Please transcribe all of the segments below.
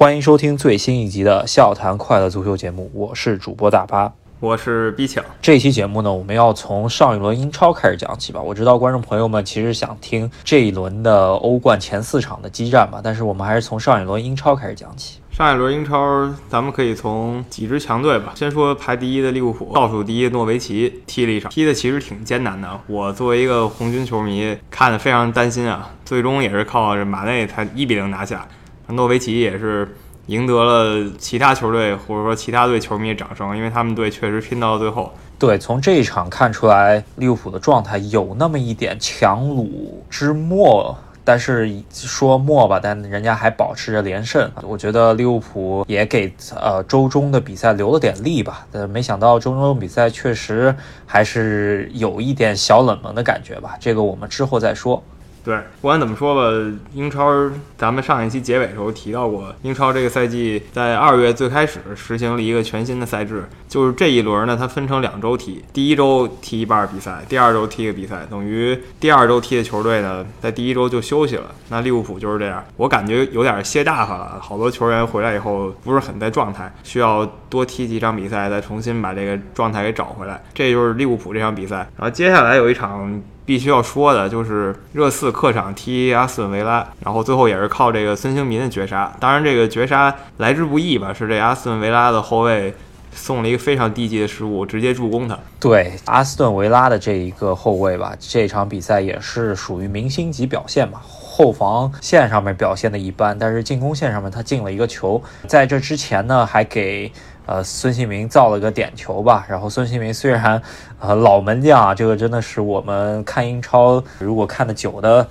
欢迎收听最新一集的《笑谈快乐足球》节目，我是主播大巴。我是 B 强。这期节目呢，我们要从上一轮英超开始讲起吧。我知道观众朋友们其实想听这一轮的欧冠前四场的激战吧，但是我们还是从上一轮英超开始讲起。上一轮英超，咱们可以从几支强队吧。先说排第一的利物浦，倒数第一诺维奇踢了一场，踢的其实挺艰难的。我作为一个红军球迷，看得非常担心啊。最终也是靠着马内才一比零拿下，诺维奇也是。赢得了其他球队或者说其他队球迷的掌声，因为他们队确实拼到了最后。对，从这一场看出来，利物浦的状态有那么一点强弩之末，但是说末吧，但人家还保持着连胜。我觉得利物浦也给呃周中的比赛留了点力吧，但没想到周中比赛确实还是有一点小冷门的感觉吧，这个我们之后再说。对，不管怎么说吧，英超咱们上一期结尾的时候提到过，英超这个赛季在二月最开始实行了一个全新的赛制，就是这一轮呢，它分成两周踢，第一周踢一半比赛，第二周踢一个比赛，等于第二周踢的球队呢，在第一周就休息了。那利物浦就是这样，我感觉有点歇大发了，好多球员回来以后不是很在状态，需要多踢几场比赛，再重新把这个状态给找回来。这就是利物浦这场比赛，然后接下来有一场。必须要说的就是热刺客场踢阿斯顿维拉，然后最后也是靠这个孙兴民的绝杀。当然，这个绝杀来之不易吧？是这阿斯顿维拉的后卫送了一个非常低级的失误，直接助攻他。对阿斯顿维拉的这一个后卫吧，这场比赛也是属于明星级表现吧。后防线上面表现的一般，但是进攻线上面他进了一个球。在这之前呢，还给。呃，孙兴民造了个点球吧。然后孙兴民虽然，呃，老门将啊，这个真的是我们看英超如果看的久的，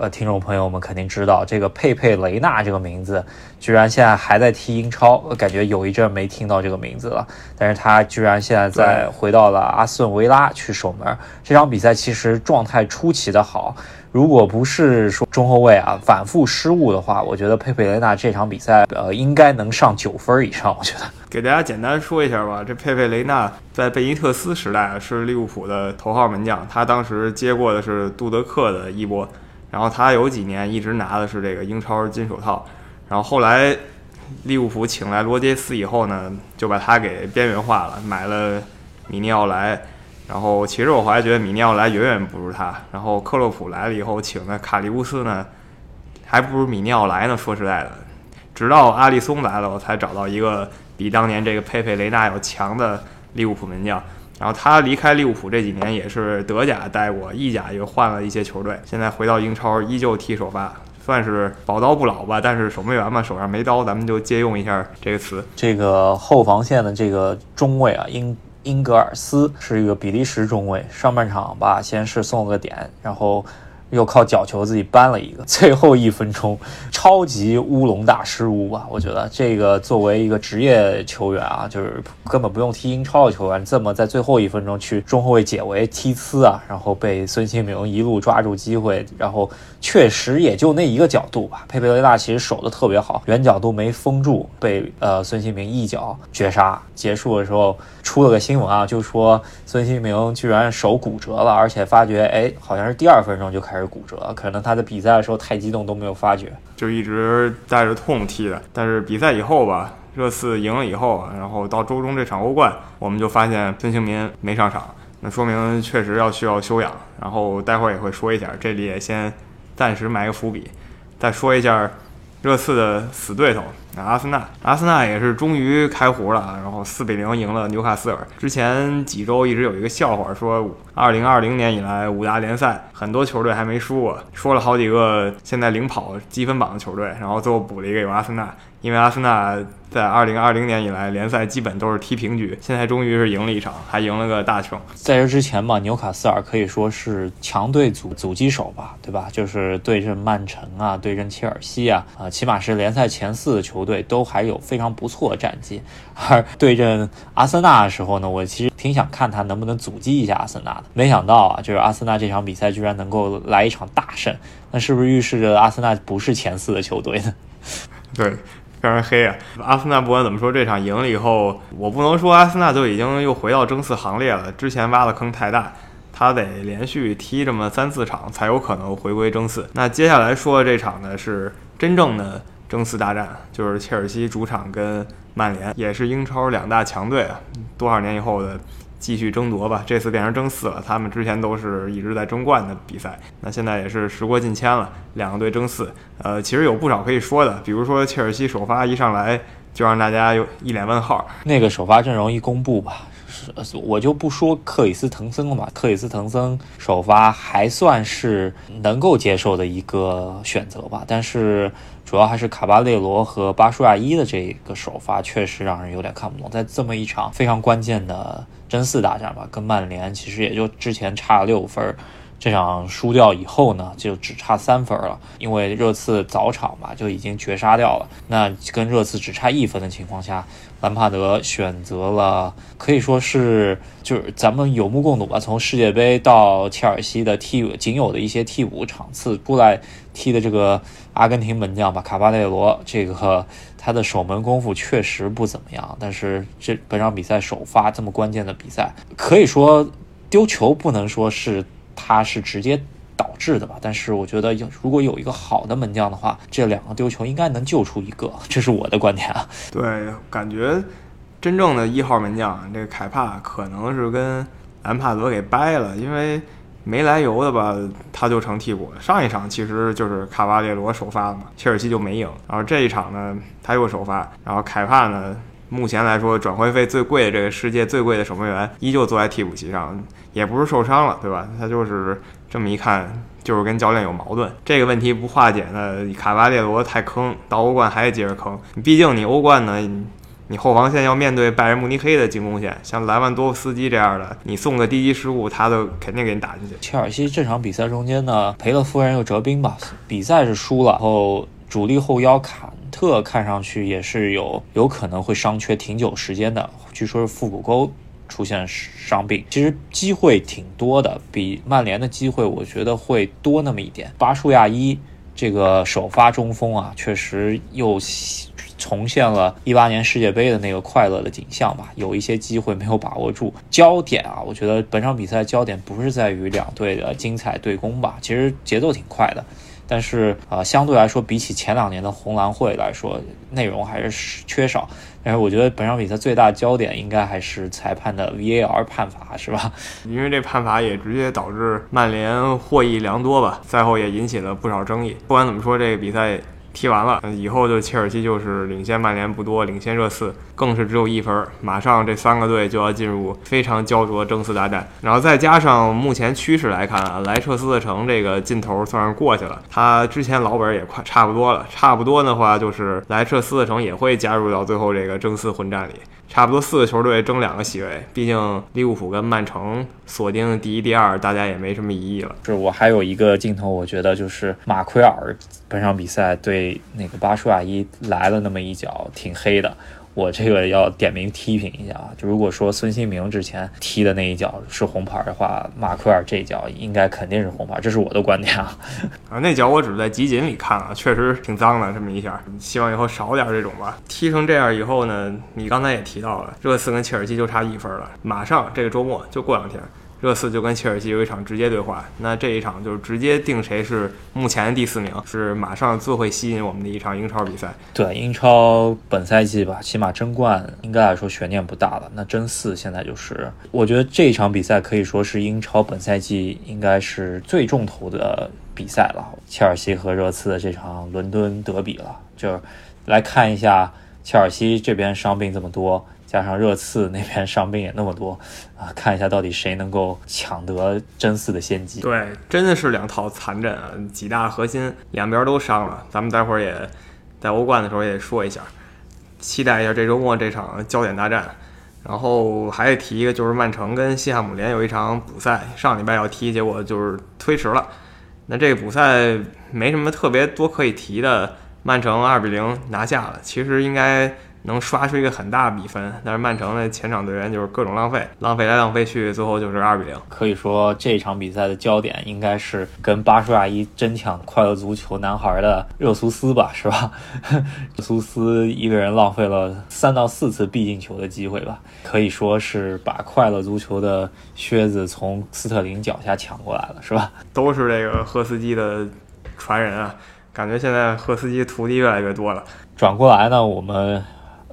呃，听众朋友们肯定知道，这个佩佩雷纳这个名字，居然现在还在踢英超，感觉有一阵没听到这个名字了。但是他居然现在在回到了阿斯顿维拉去守门。这场比赛其实状态出奇的好。如果不是说中后卫啊反复失误的话，我觉得佩佩雷纳这场比赛呃应该能上九分以上。我觉得给大家简单说一下吧，这佩佩雷纳在贝尼特斯时代是利物浦的头号门将，他当时接过的是杜德克的衣钵，然后他有几年一直拿的是这个英超金手套，然后后来利物浦请来罗杰斯以后呢，就把他给边缘化了，买了米尼奥莱。然后，其实我还觉得米尼奥莱远远不如他。然后克洛普来了以后，请的卡利乌斯呢，还不如米尼奥莱呢。说实在的，直到阿里松来了，我才找到一个比当年这个佩佩雷纳要强的利物浦门将。然后他离开利物浦这几年也是德甲待过，意甲又换了一些球队，现在回到英超依旧踢首发，算是宝刀不老吧。但是守门员嘛，手上没刀，咱们就借用一下这个词。这个后防线的这个中卫啊，英。英格尔斯是一个比利时中卫，上半场吧，先是送了个点，然后。又靠角球自己扳了一个，最后一分钟超级乌龙大失误吧？我觉得这个作为一个职业球员啊，就是根本不用踢英超的球员，这么在最后一分钟去中后卫解围踢呲啊，然后被孙兴民一路抓住机会，然后确实也就那一个角度吧。佩佩雷纳其实守的特别好，远角都没封住，被呃孙兴民一脚绝杀。结束的时候出了个新闻啊，就说孙兴民居然手骨折了，而且发觉哎，好像是第二分钟就开始。骨折，可能他在比赛的时候太激动都没有发觉，就一直带着痛踢的。但是比赛以后吧，热刺赢了以后，然后到周中这场欧冠，我们就发现孙兴民没上场，那说明确实要需要休养。然后待会儿也会说一下，这里也先暂时埋个伏笔，再说一下。热刺的死对头，阿森纳，阿森纳也是终于开胡了，然后四比零赢了纽卡斯尔。之前几周一直有一个笑话，说二零二零年以来五大联赛很多球队还没输过，说了好几个现在领跑积分榜的球队，然后最后补了一个有阿森纳，因为阿森纳。在二零二零年以来，联赛基本都是踢平局，现在终于是赢了一场，还赢了个大胜。在这之前嘛，纽卡斯尔可以说是强队阻阻击手吧，对吧？就是对阵曼城啊，对阵切尔西啊，啊，起码是联赛前四的球球队都还有非常不错的战绩。而对阵阿森纳的时候呢，我其实挺想看他能不能阻击一下阿森纳的。没想到啊，就是阿森纳这场比赛居然能够来一场大胜，那是不是预示着阿森纳不是前四的球队呢？对。非常黑啊！阿森纳不管怎么说，这场赢了以后，我不能说阿森纳就已经又回到争四行列了。之前挖的坑太大，他得连续踢这么三四场才有可能回归争四。那接下来说的这场呢，是真正的争四大战，就是切尔西主场跟曼联，也是英超两大强队啊，多少年以后的继续争夺吧。这次变成争四了，他们之前都是一直在争冠的比赛，那现在也是时过境迁了，两个队争四。呃，其实有不少可以说的，比如说切尔西首发一上来就让大家有一脸问号，那个首发阵容一公布吧。我就不说克里斯滕森了嘛，克里斯滕森首发还算是能够接受的一个选择吧，但是主要还是卡巴列罗和巴舒亚伊的这个首发确实让人有点看不懂，在这么一场非常关键的争四大战吧，跟曼联其实也就之前差了六分。这场输掉以后呢，就只差三分了，因为热刺早场嘛就已经绝杀掉了。那跟热刺只差一分的情况下，兰帕德选择了可以说是就是咱们有目共睹吧，从世界杯到切尔西的替仅有的一些替补场次出来踢的这个阿根廷门将吧，卡巴内罗，这个他的守门功夫确实不怎么样。但是这本场比赛首发这么关键的比赛，可以说丢球不能说是。他是直接导致的吧？但是我觉得，有如果有一个好的门将的话，这两个丢球应该能救出一个，这是我的观点啊。对，感觉真正的一号门将这个凯帕可能是跟兰帕德给掰了，因为没来由的吧，他就成替补了。上一场其实就是卡瓦列罗首发嘛，切尔西就没赢。然后这一场呢，他又首发，然后凯帕呢？目前来说，转会费最贵这个世界最贵的守门员，依旧坐在替补席上，也不是受伤了，对吧？他就是这么一看，就是跟教练有矛盾。这个问题不化解呢，卡巴列罗太坑，到欧冠还得接着坑。毕竟你欧冠呢，你后防线要面对拜仁慕尼黑的进攻线，像莱万多夫斯基这样的，你送个低级失误，他都肯定给你打进去。切尔西这场比赛中间呢，赔了夫人又折兵吧，比赛是输了，然后主力后腰坎。特看上去也是有有可能会伤缺挺久时间的，据说是腹股沟出现伤病。其实机会挺多的，比曼联的机会我觉得会多那么一点。巴舒亚伊这个首发中锋啊，确实又重现了一八年世界杯的那个快乐的景象吧，有一些机会没有把握住。焦点啊，我觉得本场比赛焦点不是在于两队的精彩对攻吧，其实节奏挺快的。但是啊，相对来说，比起前两年的红蓝会来说，内容还是缺少。但是我觉得本场比赛最大焦点应该还是裁判的 VAR 判罚，是吧？因为这判罚也直接导致曼联获益良多吧。赛后也引起了不少争议。不管怎么说，这个比赛。踢完了，以后就切尔西就是领先曼联不多，领先热刺更是只有一分。马上这三个队就要进入非常焦灼争四大战，然后再加上目前趋势来看啊，莱彻斯特城这个劲头算是过去了，他之前老本也快差不多了，差不多的话就是莱彻斯特城也会加入到最后这个争四混战里。差不多四个球队争两个席位，毕竟利物浦跟曼城锁定第一、第二，大家也没什么疑义了。是我还有一个镜头，我觉得就是马奎尔本场比赛对被那个巴舒亚伊来了那么一脚，挺黑的。我这个要点名批评一下啊！就如果说孙兴民之前踢的那一脚是红牌的话，马奎尔这脚应该肯定是红牌，这是我的观点啊。啊，那脚我只是在集锦里看了，确实挺脏的，这么一下，希望以后少点这种吧。踢成这样以后呢，你刚才也提到了，热刺跟切尔西就差一分了，马上这个周末就过两天。热刺就跟切尔西有一场直接对话，那这一场就是直接定谁是目前第四名，是马上最会吸引我们的一场英超比赛。对，英超本赛季吧，起码争冠应该来说悬念不大了。那争四现在就是，我觉得这一场比赛可以说是英超本赛季应该是最重头的比赛了，切尔西和热刺的这场伦敦德比了，就来看一下切尔西这边伤病这么多。加上热刺那边伤病也那么多啊，看一下到底谁能够抢得争四的先机。对，真的是两套残阵啊，几大核心两边都伤了。咱们待会儿也在欧冠的时候也说一下，期待一下这周末这场焦点大战。然后还得提一个，就是曼城跟西汉姆联有一场补赛，上礼拜要踢，结果就是推迟了。那这个补赛没什么特别多可以提的，曼城二比零拿下了。其实应该。能刷出一个很大的比分，但是曼城的前场队员就是各种浪费，浪费来浪费去，最后就是二比零。可以说这场比赛的焦点应该是跟巴舒亚伊争抢快乐足球男孩的热苏斯吧，是吧？热苏斯一个人浪费了三到四次必进球的机会吧，可以说是把快乐足球的靴子从斯特林脚下抢过来了，是吧？都是这个赫斯基的传人啊。感觉现在赫斯基徒弟越来越多了。转过来呢，我们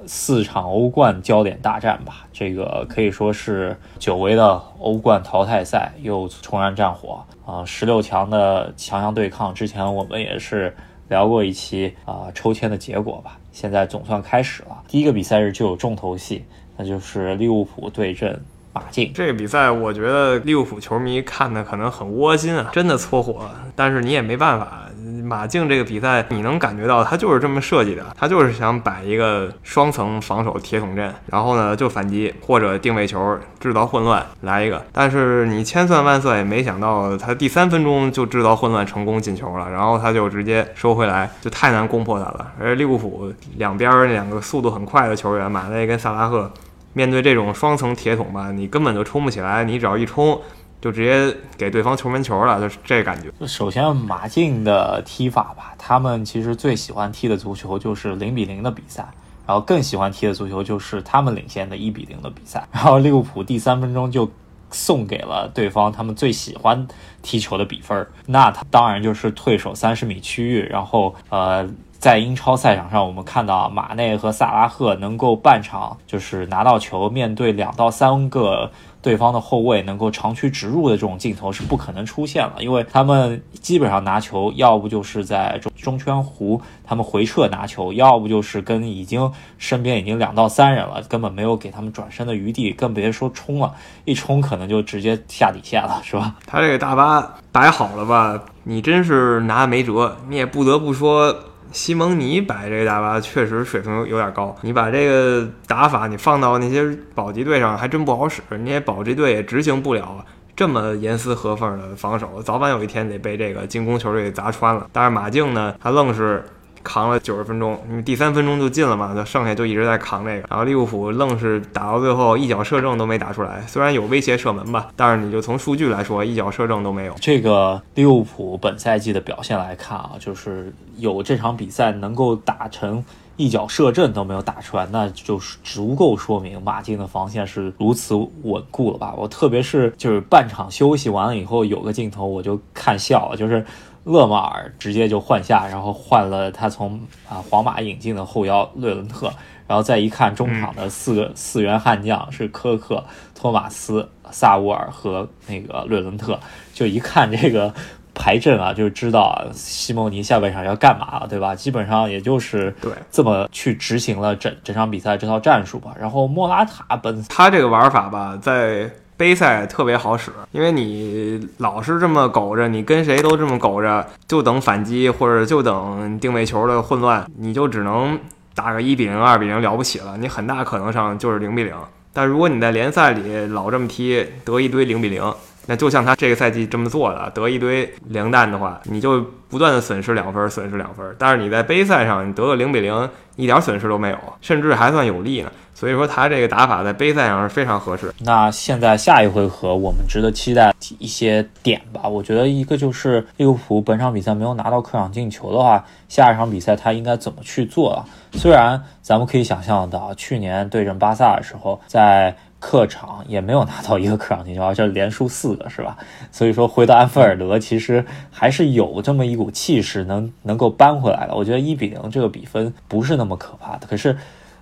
四场欧冠焦点大战吧，这个可以说是久违的欧冠淘汰赛又重燃战火啊！十六强的强强对抗，之前我们也是聊过一期啊抽签的结果吧，现在总算开始了。第一个比赛日就有重头戏，那就是利物浦对阵马竞。这个比赛，我觉得利物浦球迷看的可能很窝心啊，真的搓火，但是你也没办法。马竞这个比赛，你能感觉到他就是这么设计的，他就是想摆一个双层防守铁桶阵，然后呢就反击或者定位球制造混乱来一个。但是你千算万算也没想到，他第三分钟就制造混乱成功进球了，然后他就直接收回来，就太难攻破他了。而利物浦两边两个速度很快的球员马内跟萨拉赫，面对这种双层铁桶吧，你根本就冲不起来，你只要一冲。就直接给对方球门球了，就是这感觉。首先，马竞的踢法吧，他们其实最喜欢踢的足球就是零比零的比赛，然后更喜欢踢的足球就是他们领先的一比零的比赛。然后利物浦第三分钟就送给了对方他们最喜欢踢球的比分儿，那他当然就是退守三十米区域。然后，呃，在英超赛场上，我们看到马内和萨拉赫能够半场就是拿到球，面对两到三个。对方的后卫能够长驱直入的这种镜头是不可能出现了，因为他们基本上拿球，要不就是在中中圈弧，他们回撤拿球，要不就是跟已经身边已经两到三人了，根本没有给他们转身的余地，更别说冲了，一冲可能就直接下底线了，是吧？他这个大巴摆好了吧，你真是拿没辙，你也不得不说。西蒙尼摆这个大巴确实水平有点高，你把这个打法你放到那些保级队上还真不好使，那些保级队也执行不了这么严丝合缝的防守，早晚有一天得被这个进攻球队给砸穿了。但是马竞呢，他愣是。扛了九十分钟，因为第三分钟就进了嘛，就剩下就一直在扛这个。然后利物浦愣是打到最后一脚射正都没打出来，虽然有威胁射门吧，但是你就从数据来说，一脚射正都没有。这个利物浦本赛季的表现来看啊，就是有这场比赛能够打成一脚射正都没有打出来，那就是足够说明马竞的防线是如此稳固了吧？我特别是就是半场休息完了以后，有个镜头我就看笑了，就是。勒马尔直接就换下，然后换了他从啊皇马引进的后腰略伦特，然后再一看中场的四个四员悍将是科克、托马斯、萨乌尔和那个略伦特，就一看这个排阵啊，就知道西蒙尼下半场要干嘛了，对吧？基本上也就是对这么去执行了整整场比赛这套战术吧。然后莫拉塔本他这个玩法吧，在。杯赛特别好使，因为你老是这么苟着，你跟谁都这么苟着，就等反击或者就等定位球的混乱，你就只能打个一比零、二比零了不起了。你很大可能上就是零比零。但如果你在联赛里老这么踢，得一堆零比零，那就像他这个赛季这么做的，得一堆零蛋的话，你就不断的损失两分，损失两分。但是你在杯赛上，你得个零比零，一点损失都没有，甚至还算有利呢。所以说他这个打法在杯赛上是非常合适。那现在下一回合我们值得期待一些点吧？我觉得一个就是利物浦本场比赛没有拿到客场进球的话，下一场比赛他应该怎么去做啊？虽然咱们可以想象到，去年对阵巴萨的时候，在客场也没有拿到一个客场进球，而且连输四个，是吧？所以说回到安菲尔德，其实还是有这么一股气势能能够扳回来的。我觉得一比零这个比分不是那么可怕的，可是。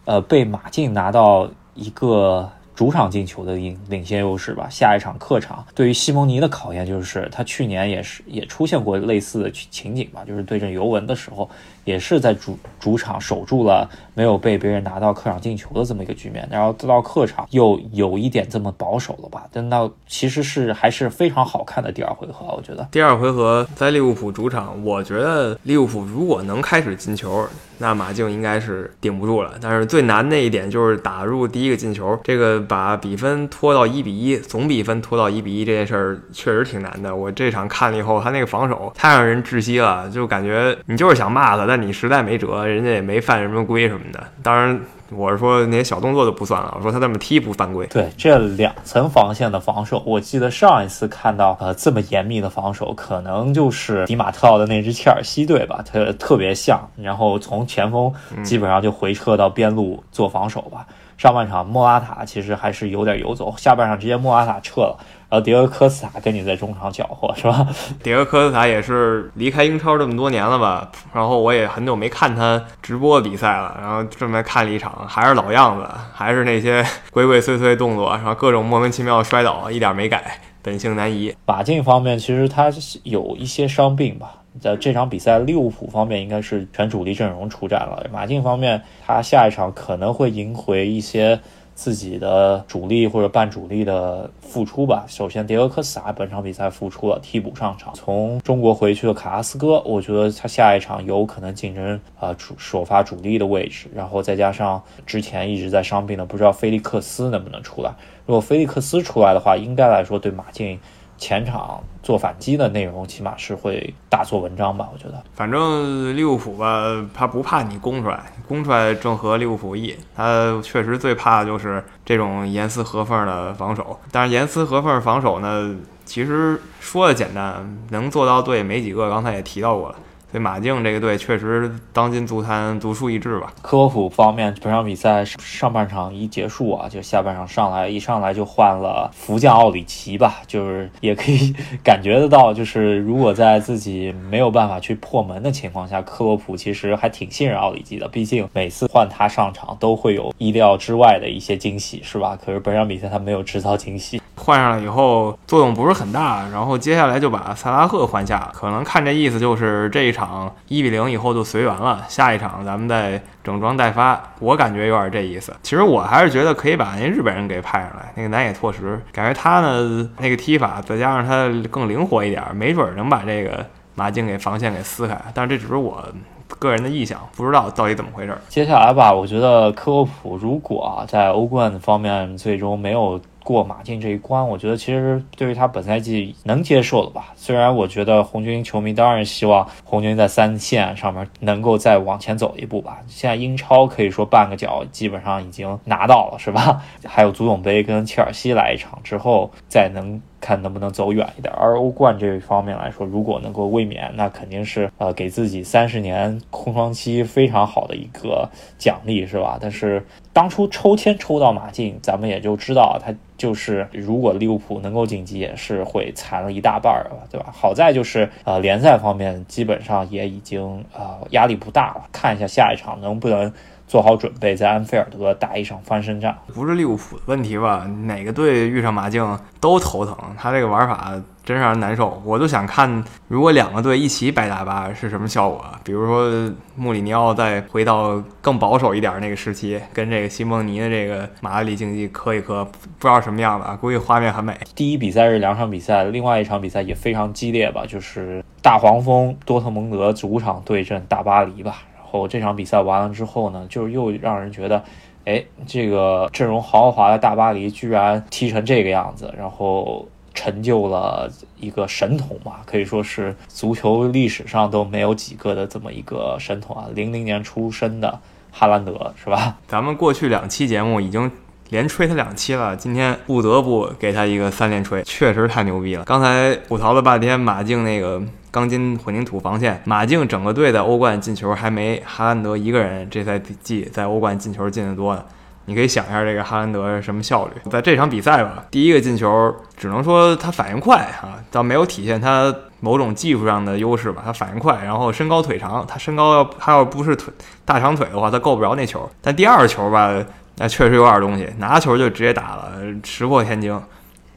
呃，被马竞拿到一个。主场进球的领领先优势吧。下一场客场，对于西蒙尼的考验就是他去年也是也出现过类似的情景吧，就是对阵尤文的时候，也是在主主场守住了，没有被别人拿到客场进球的这么一个局面。然后到客场又有一点这么保守了吧？但到其实是还是非常好看的第二回合，我觉得第二回合在利物浦主场，我觉得利物浦如果能开始进球，那马竞应该是顶不住了。但是最难的一点就是打入第一个进球，这个。把比分拖到一比一，总比分拖到一比一这件事儿确实挺难的。我这场看了以后，他那个防守太让人窒息了，就感觉你就是想骂他，但你实在没辙，人家也没犯什么规什么的。当然，我是说那些小动作就不算了，我说他这么踢不犯规。对，这两层防线的防守，我记得上一次看到呃这么严密的防守，可能就是迪马特奥的那支切尔西队吧，特特别像，然后从前锋基本上就回撤到边路做防守吧。上半场莫拉塔其实还是有点游走，下半场直接莫拉塔撤了，然后迭戈科斯塔跟你在中场搅和，是吧？迭戈科斯塔也是离开英超这么多年了吧？然后我也很久没看他直播比赛了，然后这么看了一场，还是老样子，还是那些鬼鬼祟祟动作，然后各种莫名其妙摔倒，一点没改，本性难移。马竞方面其实他有一些伤病吧。在这场比赛，利物浦方面应该是全主力阵容出战了。马竞方面，他下一场可能会赢回一些自己的主力或者半主力的复出吧。首先，迭戈科斯塔本场比赛复出了，替补上场。从中国回去的卡拉斯哥，我觉得他下一场有可能竞争啊主首发主力的位置。然后再加上之前一直在伤病的，不知道菲利克斯能不能出来。如果菲利克斯出来的话，应该来说对马竞。前场做反击的内容，起码是会大做文章吧？我觉得，反正利物浦吧，他不怕你攻出来，攻出来正合利物浦意。他确实最怕的就是这种严丝合缝的防守。但是严丝合缝防守呢，其实说的简单，能做到对没几个。刚才也提到过了。所以马竞这个队确实当今足坛独树一帜吧。科沃普方面，本场比赛上半场一结束啊，就下半场上来一上来就换了福将奥里奇吧，就是 也可以感觉得到，就是如果在自己没有办法去破门的情况下，科沃普其实还挺信任奥里奇的。毕竟每次换他上场都会有意料之外的一些惊喜，是吧？可是本场比赛他没有制造惊喜。换上来以后作用不是很大，然后接下来就把萨拉赫换下，可能看这意思就是这一场场一比零以后就随缘了，下一场咱们再整装待发。我感觉有点这意思。其实我还是觉得可以把那日本人给派上来，那个南野拓实，感觉他呢那个踢法再加上他更灵活一点，没准能把这个马竞给防线给撕开。但是这只是我个人的臆想，不知道到底怎么回事。接下来吧，我觉得科沃普如果在欧冠方面最终没有。过马竞这一关，我觉得其实对于他本赛季能接受的吧。虽然我觉得红军球迷当然希望红军在三线上面能够再往前走一步吧。现在英超可以说半个脚基本上已经拿到了，是吧？还有足总杯跟切尔西来一场之后，再能。看能不能走远一点，而欧冠这方面来说，如果能够卫冕，那肯定是呃给自己三十年空窗期非常好的一个奖励，是吧？但是当初抽签抽到马竞，咱们也就知道，他就是如果利物浦能够晋级，也是会残了一大半儿，对吧？好在就是呃联赛方面基本上也已经呃压力不大了，看一下下一场能不能。做好准备，在安菲尔德打一场翻身仗，不是利物浦的问题吧？哪个队遇上马竞都头疼。他这个玩法真让人难受。我就想看，如果两个队一起摆大巴是什么效果？比如说穆里尼奥再回到更保守一点那个时期，跟这个西蒙尼的这个马德里竞技磕一磕，不知道什么样子啊？估计画面很美。第一比赛是两场比赛，另外一场比赛也非常激烈吧？就是大黄蜂多特蒙德主场对阵大巴黎吧。后这场比赛完了之后呢，就又让人觉得，哎，这个阵容豪华的大巴黎居然踢成这个样子，然后成就了一个神童嘛，可以说是足球历史上都没有几个的这么一个神童啊，零零年出生的哈兰德是吧？咱们过去两期节目已经。连吹他两期了，今天不得不给他一个三连吹，确实太牛逼了。刚才吐槽了半天马竞那个钢筋混凝土防线，马竞整个队的欧冠进球还没哈兰德一个人这赛季在欧冠进球进的多呢。你可以想一下这个哈兰德是什么效率？在这场比赛吧，第一个进球只能说他反应快啊，倒没有体现他某种技术上的优势吧。他反应快，然后身高腿长，他身高要他要不是腿大长腿的话，他够不着那球。但第二球吧。那确实有点东西，拿球就直接打了，石破天惊。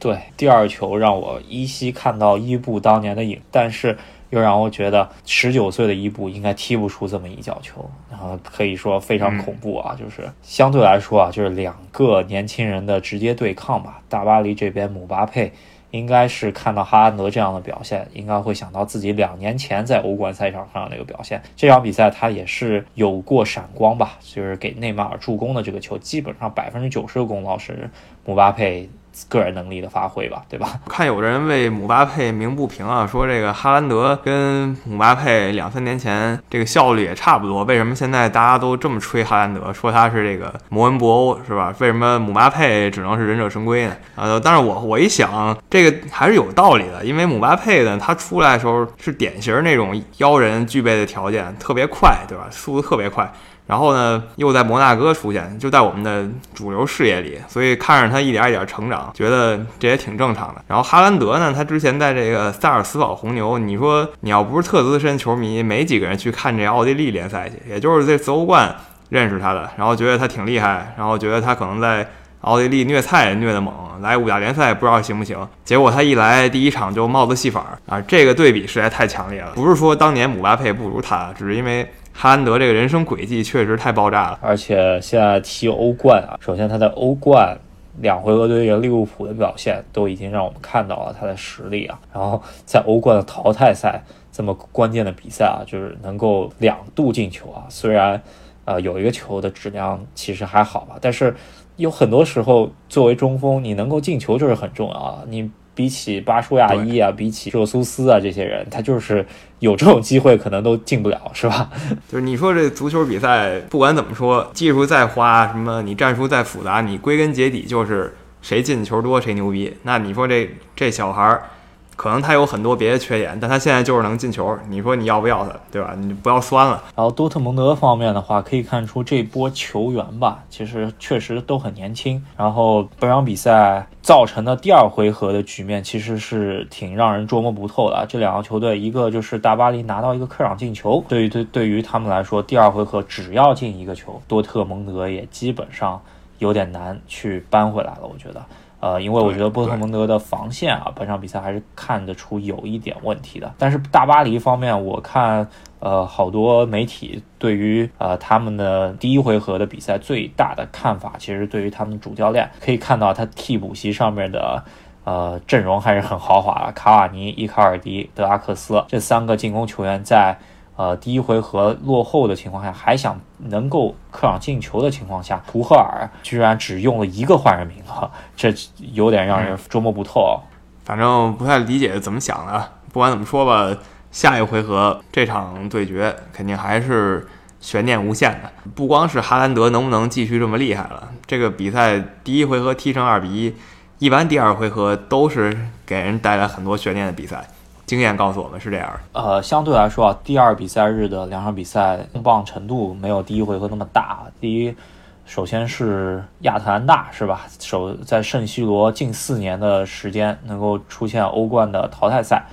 对，第二球让我依稀看到伊布当年的影，但是又让我觉得十九岁的伊布应该踢不出这么一脚球，然后可以说非常恐怖啊！就是相对来说啊，就是两个年轻人的直接对抗吧。大巴黎这边姆巴佩。应该是看到哈兰德这样的表现，应该会想到自己两年前在欧冠赛场上那个表现。这场比赛他也是有过闪光吧，就是给内马尔助攻的这个球，基本上百分之九十的功劳是姆巴佩。个人能力的发挥吧，对吧？看有人为姆巴佩鸣不平啊，说这个哈兰德跟姆巴佩两三年前这个效率也差不多，为什么现在大家都这么吹哈兰德，说他是这个摩恩博欧是吧？为什么姆巴佩只能是忍者神龟呢？呃，但是我我一想，这个还是有道理的，因为姆巴佩呢，他出来的时候是典型那种妖人具备的条件，特别快，对吧？速度特别快。然后呢，又在摩纳哥出现，就在我们的主流视野里，所以看着他一点一点成长，觉得这也挺正常的。然后哈兰德呢，他之前在这个萨尔斯堡红牛，你说你要不是特资深球迷，没几个人去看这奥地利联赛去，也就是这自欧冠认识他的，然后觉得他挺厉害，然后觉得他可能在奥地利虐菜虐得猛，来五大联赛不知道行不行。结果他一来第一场就帽子戏法啊，这个对比实在太强烈了。不是说当年姆巴佩不如他，只是因为。哈兰德这个人生轨迹确实太爆炸了，而且现在踢欧冠啊，首先他在欧冠两回合对着利物浦的表现都已经让我们看到了他的实力啊。然后在欧冠的淘汰赛这么关键的比赛啊，就是能够两度进球啊，虽然呃有一个球的质量其实还好吧，但是有很多时候作为中锋，你能够进球就是很重要啊，你。比起巴舒亚伊啊，比起热苏斯啊，这些人，他就是有这种机会，可能都进不了，是吧？就是你说这足球比赛，不管怎么说，技术再花，什么你战术再复杂，你归根结底就是谁进球多谁牛逼。那你说这这小孩儿。可能他有很多别的缺点，但他现在就是能进球。你说你要不要他，对吧？你不要酸了。然后多特蒙德方面的话，可以看出这波球员吧，其实确实都很年轻。然后本场比赛造成的第二回合的局面，其实是挺让人捉摸不透的。这两个球队，一个就是大巴黎拿到一个客场进球，对于对对于他们来说，第二回合只要进一个球，多特蒙德也基本上有点难去扳回来了。我觉得。呃，因为我觉得波特蒙德的防线啊，本场比赛还是看得出有一点问题的。但是大巴黎方面，我看呃好多媒体对于呃他们的第一回合的比赛最大的看法，其实对于他们主教练可以看到他替补席上面的呃阵容还是很豪华的，卡瓦尼、伊卡尔迪、德拉克斯这三个进攻球员在。呃，第一回合落后的情况下，还想能够客场进球的情况下，图赫尔居然只用了一个换人名额，这有点让人捉摸不透。反正不太理解怎么想的。不管怎么说吧，下一回合这场对决肯定还是悬念无限的。不光是哈兰德能不能继续这么厉害了，这个比赛第一回合踢成二比一，一般第二回合都是给人带来很多悬念的比赛。经验告诉我们是这样。呃，相对来说啊，第二比赛日的两场比赛重磅程度没有第一回合那么大。第一，首先是亚特兰大是吧？首在圣西罗近四年的时间能够出现欧冠的淘汰赛，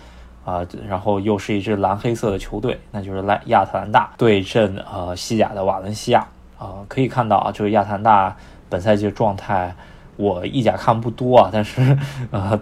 啊，然后又是一支蓝黑色的球队，那就是来亚特兰大对阵呃西甲的瓦伦西亚。啊，可以看到啊，就是亚特兰大本赛季的状态，我意甲看不多啊，但是呃。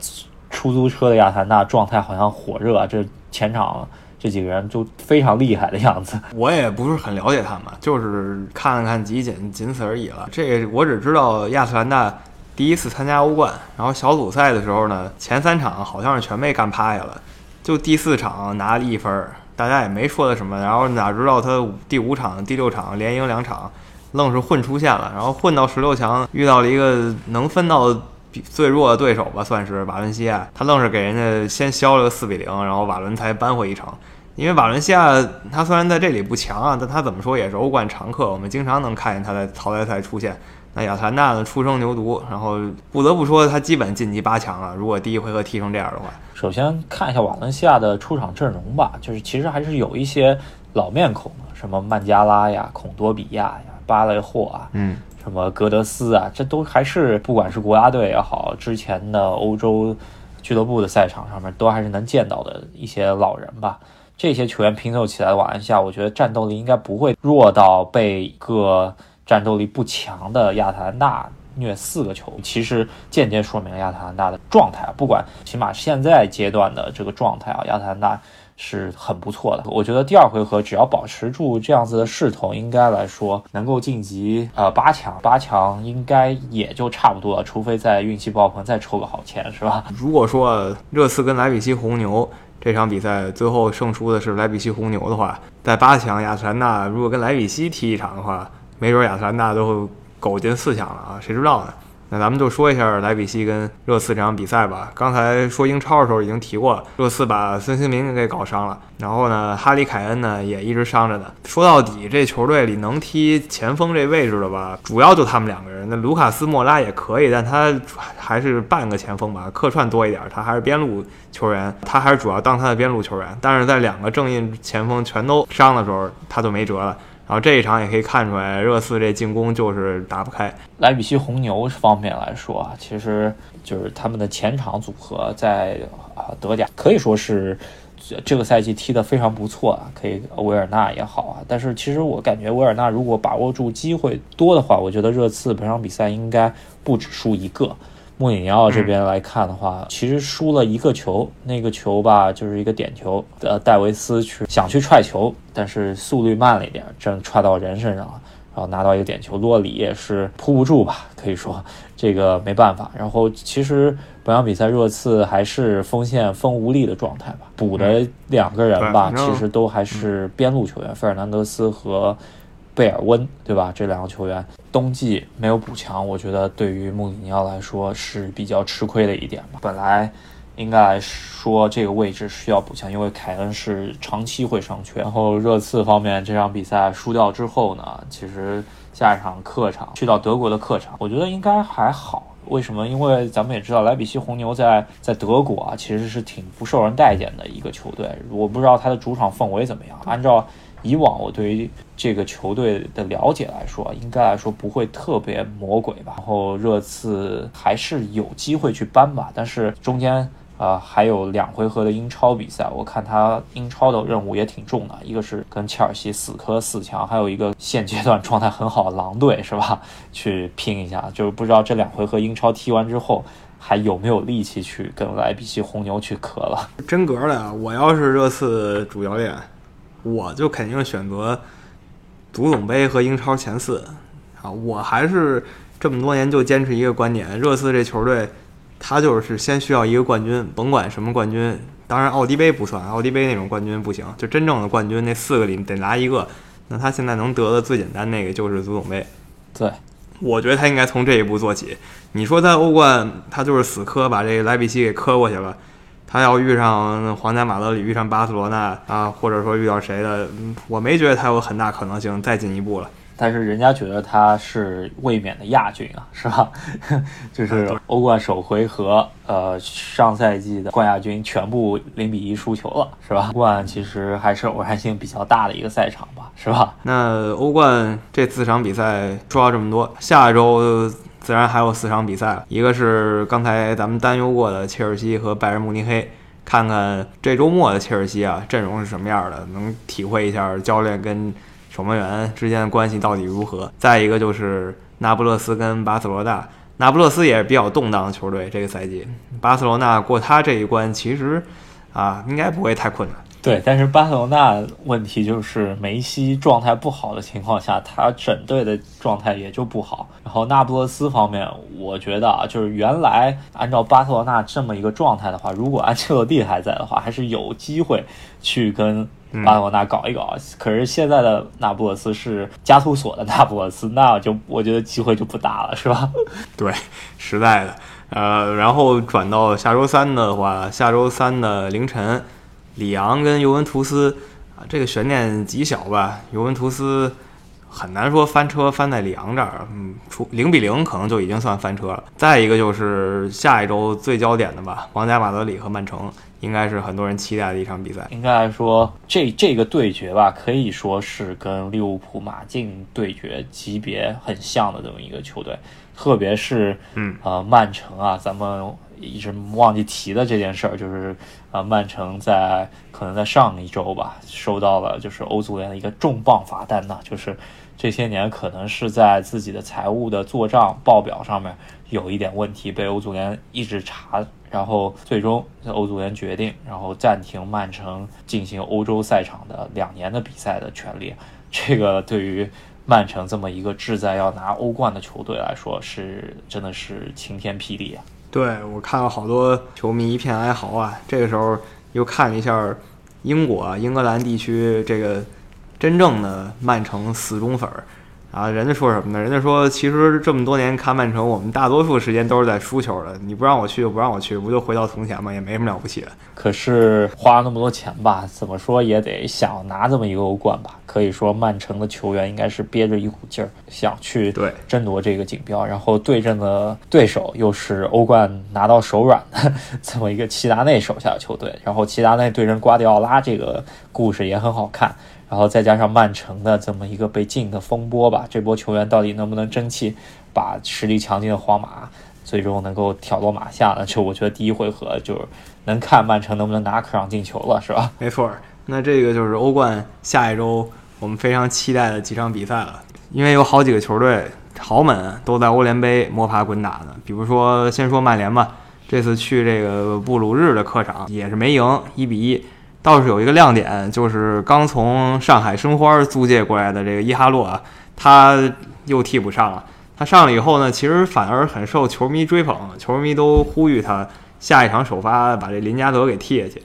出租车的亚特兰大状态好像火热，这前场这几个人就非常厉害的样子。我也不是很了解他们，就是看了看集锦，仅此而已了。这我只知道亚特兰大第一次参加欧冠，然后小组赛的时候呢，前三场好像是全被干趴下了，就第四场拿了一分，大家也没说他什么。然后哪知道他第五场、第六场连赢两场，愣是混出线了，然后混到十六强，遇到了一个能分到。最弱的对手吧，算是瓦伦西亚，他愣是给人家先削了个四比零，然后瓦伦才扳回一城。因为瓦伦西亚他虽然在这里不强啊，但他怎么说也是欧冠常客，我们经常能看见他在淘汰赛出现。那亚特兰大呢，初生牛犊，然后不得不说他基本晋级八强了。如果第一回合踢成这样的话，首先看一下瓦伦西亚的出场阵容吧，就是其实还是有一些老面孔，什么曼加拉呀、孔多比亚呀、巴雷霍啊，嗯。什么格德斯啊，这都还是不管是国家队也好，之前的欧洲俱乐部的赛场上面，都还是能见到的一些老人吧。这些球员拼凑起来的瓦伦西亚，我觉得战斗力应该不会弱到被一个战斗力不强的亚特兰大虐四个球。其实间接说明了亚特兰大的状态，不管起码现在阶段的这个状态啊，亚特兰大。是很不错的，我觉得第二回合只要保持住这样子的势头，应该来说能够晋级呃八强，八强应该也就差不多了，除非再运气爆棚，再抽个好签，是吧？如果说热刺跟莱比锡红牛这场比赛最后胜出的是莱比锡红牛的话，在八强亚特兰大如果跟莱比锡踢一场的话，没准亚特兰大都会苟进四强了啊，谁知道呢？那咱们就说一下莱比锡跟热刺这场比赛吧。刚才说英超的时候已经提过了，热刺把孙兴民给搞伤了，然后呢，哈里凯恩呢也一直伤着呢。说到底，这球队里能踢前锋这位置的吧，主要就他们两个人。那卢卡斯莫拉也可以，但他还是半个前锋吧，客串多一点，他还是边路球员，他还是主要当他的边路球员。但是在两个正印前锋全都伤的时候，他就没辙了。然后这一场也可以看出来，热刺这进攻就是打不开。莱比锡红牛方面来说啊，其实就是他们的前场组合在啊德甲可以说是这个赛季踢得非常不错啊，可以维尔纳也好啊。但是其实我感觉维尔纳如果把握住机会多的话，我觉得热刺本场比赛应该不止输一个。穆里尼奥这边来看的话，其实输了一个球，那个球吧就是一个点球，呃，戴维斯去想去踹球，但是速率慢了一点，正踹到人身上了，然后拿到一个点球，洛里也是扑不住吧，可以说这个没办法。然后其实本场比赛热刺还是锋线锋无力的状态吧，补的两个人吧，其实都还是边路球员，费尔南德斯和。贝尔温，对吧？这两个球员冬季没有补强，我觉得对于穆里尼奥来说是比较吃亏的一点吧。本来应该来说这个位置需要补强，因为凯恩是长期会伤缺。然后热刺方面这场比赛输掉之后呢，其实下一场客场去到德国的客场，我觉得应该还好。为什么？因为咱们也知道莱比锡红牛在在德国啊，其实是挺不受人待见的一个球队。我不知道他的主场氛围怎么样。按照以往我对于这个球队的了解来说，应该来说不会特别魔鬼吧。然后热刺还是有机会去扳吧，但是中间啊还有两回合的英超比赛，我看他英超的任务也挺重的，一个是跟切尔西死磕四强，还有一个现阶段状态很好的狼队是吧？去拼一下，就是不知道这两回合英超踢完之后还有没有力气去跟莱比锡红牛去磕了。真格的，我要是热刺主教练。我就肯定选择足总杯和英超前四啊！我还是这么多年就坚持一个观点：热刺这球队，他就是先需要一个冠军，甭管什么冠军。当然，奥迪杯不算，奥迪杯那种冠军不行。就真正的冠军，那四个里得拿一个。那他现在能得的最简单那个就是足总杯。对，我觉得他应该从这一步做起。你说他欧冠，他就是死磕，把这个莱比锡给磕过去了。他要遇上皇家马德里，遇上巴塞罗那啊，或者说遇到谁的，我没觉得他有很大可能性再进一步了。但是人家觉得他是卫冕的亚军啊，是吧？就是欧冠首回合，呃，上赛季的冠亚军全部零比一输球了，是吧？欧冠其实还是偶然性比较大的一个赛场吧，是吧？那欧冠这四场比赛说到这么多，下一周。自然还有四场比赛，一个是刚才咱们担忧过的切尔西和拜仁慕尼黑，看看这周末的切尔西啊阵容是什么样的，能体会一下教练跟守门员之间的关系到底如何。再一个就是那不勒斯跟巴塞罗那，那不勒斯也是比较动荡的球队，这个赛季巴塞罗那过他这一关其实啊应该不会太困难。对，但是巴塞罗那问题就是梅西状态不好的情况下，他整队的状态也就不好。然后那不勒斯方面，我觉得啊，就是原来按照巴塞罗那这么一个状态的话，如果安切洛蒂还在的话，还是有机会去跟巴塞罗那搞一搞。可是现在的那不勒斯是加图索的那不勒斯，那就我觉得机会就不大了，是吧？对，实在的。呃，然后转到下周三的话，下周三的凌晨。里昂跟尤文图斯啊，这个悬念极小吧？尤文图斯很难说翻车翻在里昂这儿，嗯，出零比零可能就已经算翻车了。再一个就是下一周最焦点的吧，皇家马德里和曼城，应该是很多人期待的一场比赛。应该来说，这这个对决吧，可以说是跟利物浦马竞对决级别很像的这么一个球队，特别是嗯呃曼城啊，咱们。一直忘记提的这件事儿，就是啊，曼城在可能在上一周吧，收到了就是欧足联的一个重磅罚单呢，就是这些年可能是在自己的财务的做账报表上面有一点问题，被欧足联一直查，然后最终欧足联决定，然后暂停曼城进行欧洲赛场的两年的比赛的权利。这个对于曼城这么一个志在要拿欧冠的球队来说，是真的是晴天霹雳啊！对我看了好多球迷一片哀嚎啊！这个时候又看了一下英国、英格兰地区这个真正的曼城死忠粉儿。啊，人家说什么呢？人家说，其实这么多年看曼城，我们大多数时间都是在输球的。你不让我去就不让我去，不就回到从前吗？也没什么了不起的。可是花了那么多钱吧，怎么说也得想拿这么一个欧冠吧？可以说，曼城的球员应该是憋着一股劲儿，想去对争夺这个锦标。然后对阵的对手又是欧冠拿到手软的 这么一个齐达内手下的球队。然后齐达内对阵瓜迪奥拉，这个故事也很好看。然后再加上曼城的这么一个被禁的风波吧，这波球员到底能不能争气，把实力强劲的皇马最终能够挑落马下呢？就我觉得第一回合就是能看曼城能不能拿客场进球了，是吧？没错，那这个就是欧冠下一周我们非常期待的几场比赛了，因为有好几个球队豪门都在欧联杯摸爬滚打呢。比如说，先说曼联吧，这次去这个布鲁日的客场也是没赢，一比一。倒是有一个亮点，就是刚从上海申花租借过来的这个伊哈洛啊，他又替补上了。他上了以后呢，其实反而很受球迷追捧，球迷都呼吁他下一场首发把这林加德给替下去。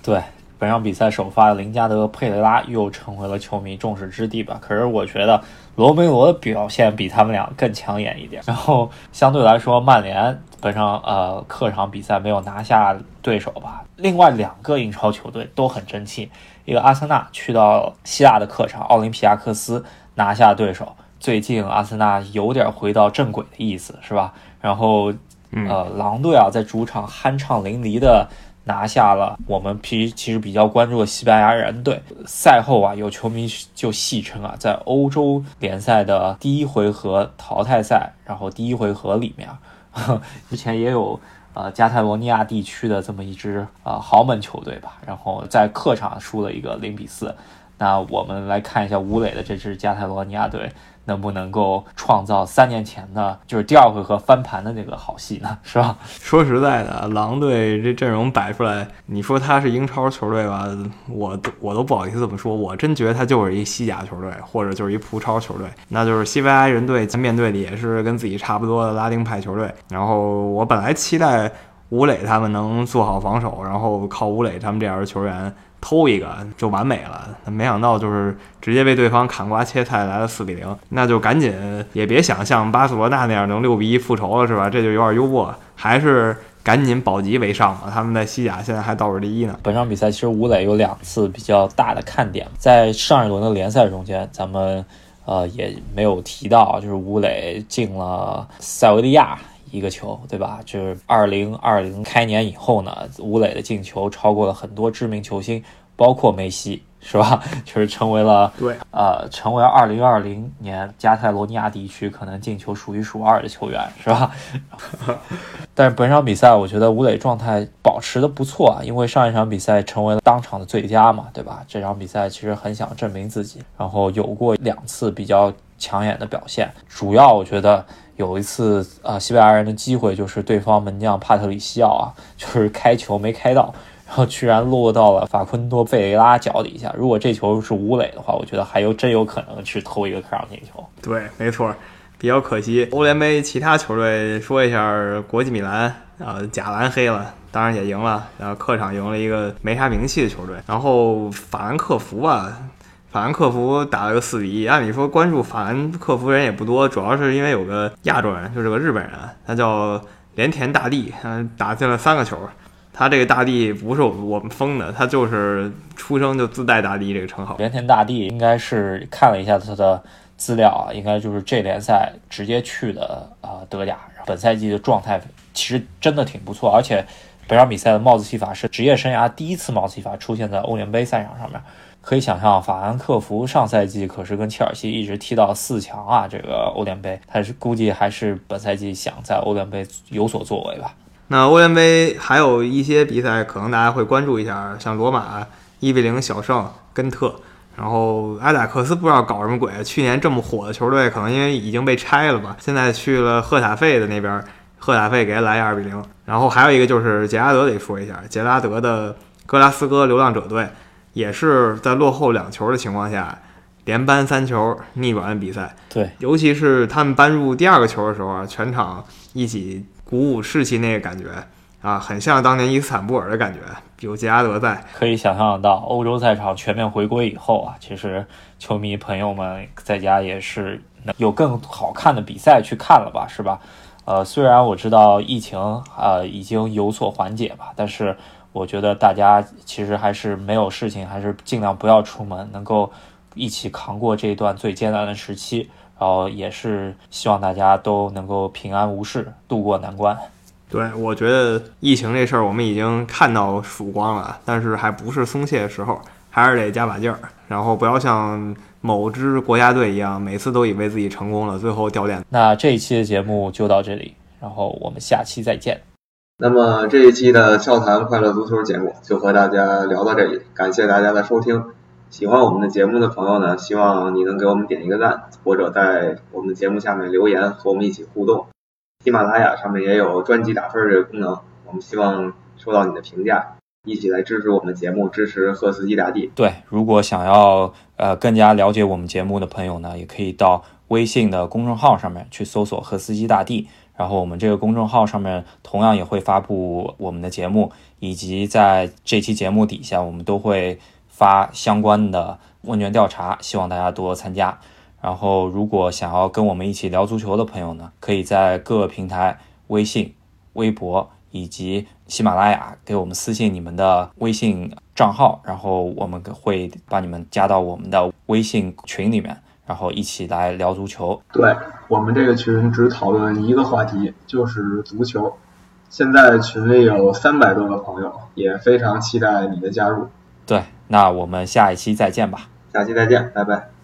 对。本场比赛首发的林加德、佩雷拉又成为了球迷众矢之的吧？可是我觉得罗梅罗的表现比他们俩更抢眼一点。然后相对来说，曼联本上呃客场比赛没有拿下对手吧？另外两个英超球队都很争气，一个阿森纳去到希腊的客场奥林匹亚克斯拿下对手。最近阿森纳有点回到正轨的意思，是吧？然后呃狼队啊在主场酣畅淋漓的。拿下了我们其其实比较关注的西班牙人队。赛后啊，有球迷就戏称啊，在欧洲联赛的第一回合淘汰赛，然后第一回合里面，之前也有呃加泰罗尼亚地区的这么一支呃豪门球队吧，然后在客场输了一个零比四。那我们来看一下吴磊的这支加泰罗尼亚队。能不能够创造三年前的，就是第二回合翻盘的那个好戏呢？是吧？说实在的，狼队这阵容摆出来，你说他是英超球队吧，我都我都不好意思这么说。我真觉得他就是一西甲球队，或者就是一葡超球队。那就是西班牙人队面对的也是跟自己差不多的拉丁派球队。然后我本来期待吴磊他们能做好防守，然后靠吴磊他们这样的球员。偷一个就完美了，没想到就是直接被对方砍瓜切菜来了四比零，那就赶紧也别想像巴塞罗那那样能六比一复仇了，是吧？这就有点幽默，还是赶紧保级为上吧。他们在西甲现在还倒数第一呢。本场比赛其实吴磊有两次比较大的看点，在上一轮的联赛中间，咱们呃也没有提到，就是吴磊进了塞维利亚。一个球，对吧？就是二零二零开年以后呢，吴磊的进球超过了很多知名球星，包括梅西，是吧？就是成为了对，呃，成为二零二零年加泰罗尼亚地区可能进球数一数二的球员，是吧？但是本场比赛，我觉得吴磊状态保持的不错啊，因为上一场比赛成为了当场的最佳嘛，对吧？这场比赛其实很想证明自己，然后有过两次比较抢眼的表现，主要我觉得。有一次啊，西班牙人的机会就是对方门将帕特里西奥啊，就是开球没开到，然后居然落到了法昆多贝雷拉脚底下。如果这球是吴磊的话，我觉得还有真有可能去偷一个客场进球。对，没错，比较可惜。欧联杯其他球队说一下，国际米兰啊，假蓝黑了，当然也赢了，然后客场赢了一个没啥名气的球队。然后法兰克福吧。法兰克福打了个四比一。按理说关注法兰克福人也不多，主要是因为有个亚洲人，就是个日本人，他叫连田大地，嗯，打进了三个球。他这个大地不是我们封的，他就是出生就自带大地这个称号。连田大地应该是看了一下他的资料啊，应该就是这联赛直接去的啊德甲。本赛季的状态其实真的挺不错，而且本场比赛的帽子戏法是职业生涯第一次帽子戏法出现在欧联杯赛场上面。可以想象，法兰克福上赛季可是跟切尔西一直踢到四强啊！这个欧联杯，他是估计还是本赛季想在欧联杯有所作为吧？那欧联杯还有一些比赛，可能大家会关注一下，像罗马一比零小胜根特，然后埃贾克斯不知道搞什么鬼，去年这么火的球队，可能因为已经被拆了吧，现在去了赫塔费的那边，赫塔费给他来二比零。然后还有一个就是杰拉德得说一下，杰拉德的格拉斯哥流浪者队。也是在落后两球的情况下，连扳三球逆转比赛。对，尤其是他们扳入第二个球的时候啊，全场一起鼓舞士气，那个感觉啊，很像当年伊斯坦布尔的感觉。有杰拉德在，可以想象到欧洲赛场全面回归以后啊，其实球迷朋友们在家也是有更好看的比赛去看了吧，是吧？呃，虽然我知道疫情啊已经有所缓解吧，但是。我觉得大家其实还是没有事情，还是尽量不要出门，能够一起扛过这一段最艰难的时期。然后也是希望大家都能够平安无事，度过难关。对，我觉得疫情这事儿我们已经看到曙光了，但是还不是松懈的时候，还是得加把劲儿，然后不要像某支国家队一样，每次都以为自己成功了，最后掉链子。那这一期的节目就到这里，然后我们下期再见。那么这一期的笑谈快乐足球节目就和大家聊到这里，感谢大家的收听。喜欢我们的节目的朋友呢，希望你能给我们点一个赞，或者在我们的节目下面留言和我们一起互动。喜马拉雅上面也有专辑打分这个功能，我们希望收到你的评价，一起来支持我们节目，支持赫斯基大帝。对，如果想要呃更加了解我们节目的朋友呢，也可以到微信的公众号上面去搜索“赫斯基大帝”，然后我们这个公众号上面同样也会发布我们的节目，以及在这期节目底下，我们都会发相关的问卷调查，希望大家多多参加。然后，如果想要跟我们一起聊足球的朋友呢，可以在各个平台、微信、微博以及喜马拉雅给我们私信你们的微信账号，然后我们会把你们加到我们的微信群里面，然后一起来聊足球。对我们这个群只讨论一个话题，就是足球。现在群里有三百多个朋友，也非常期待你的加入。对，那我们下一期再见吧。下期再见，拜拜。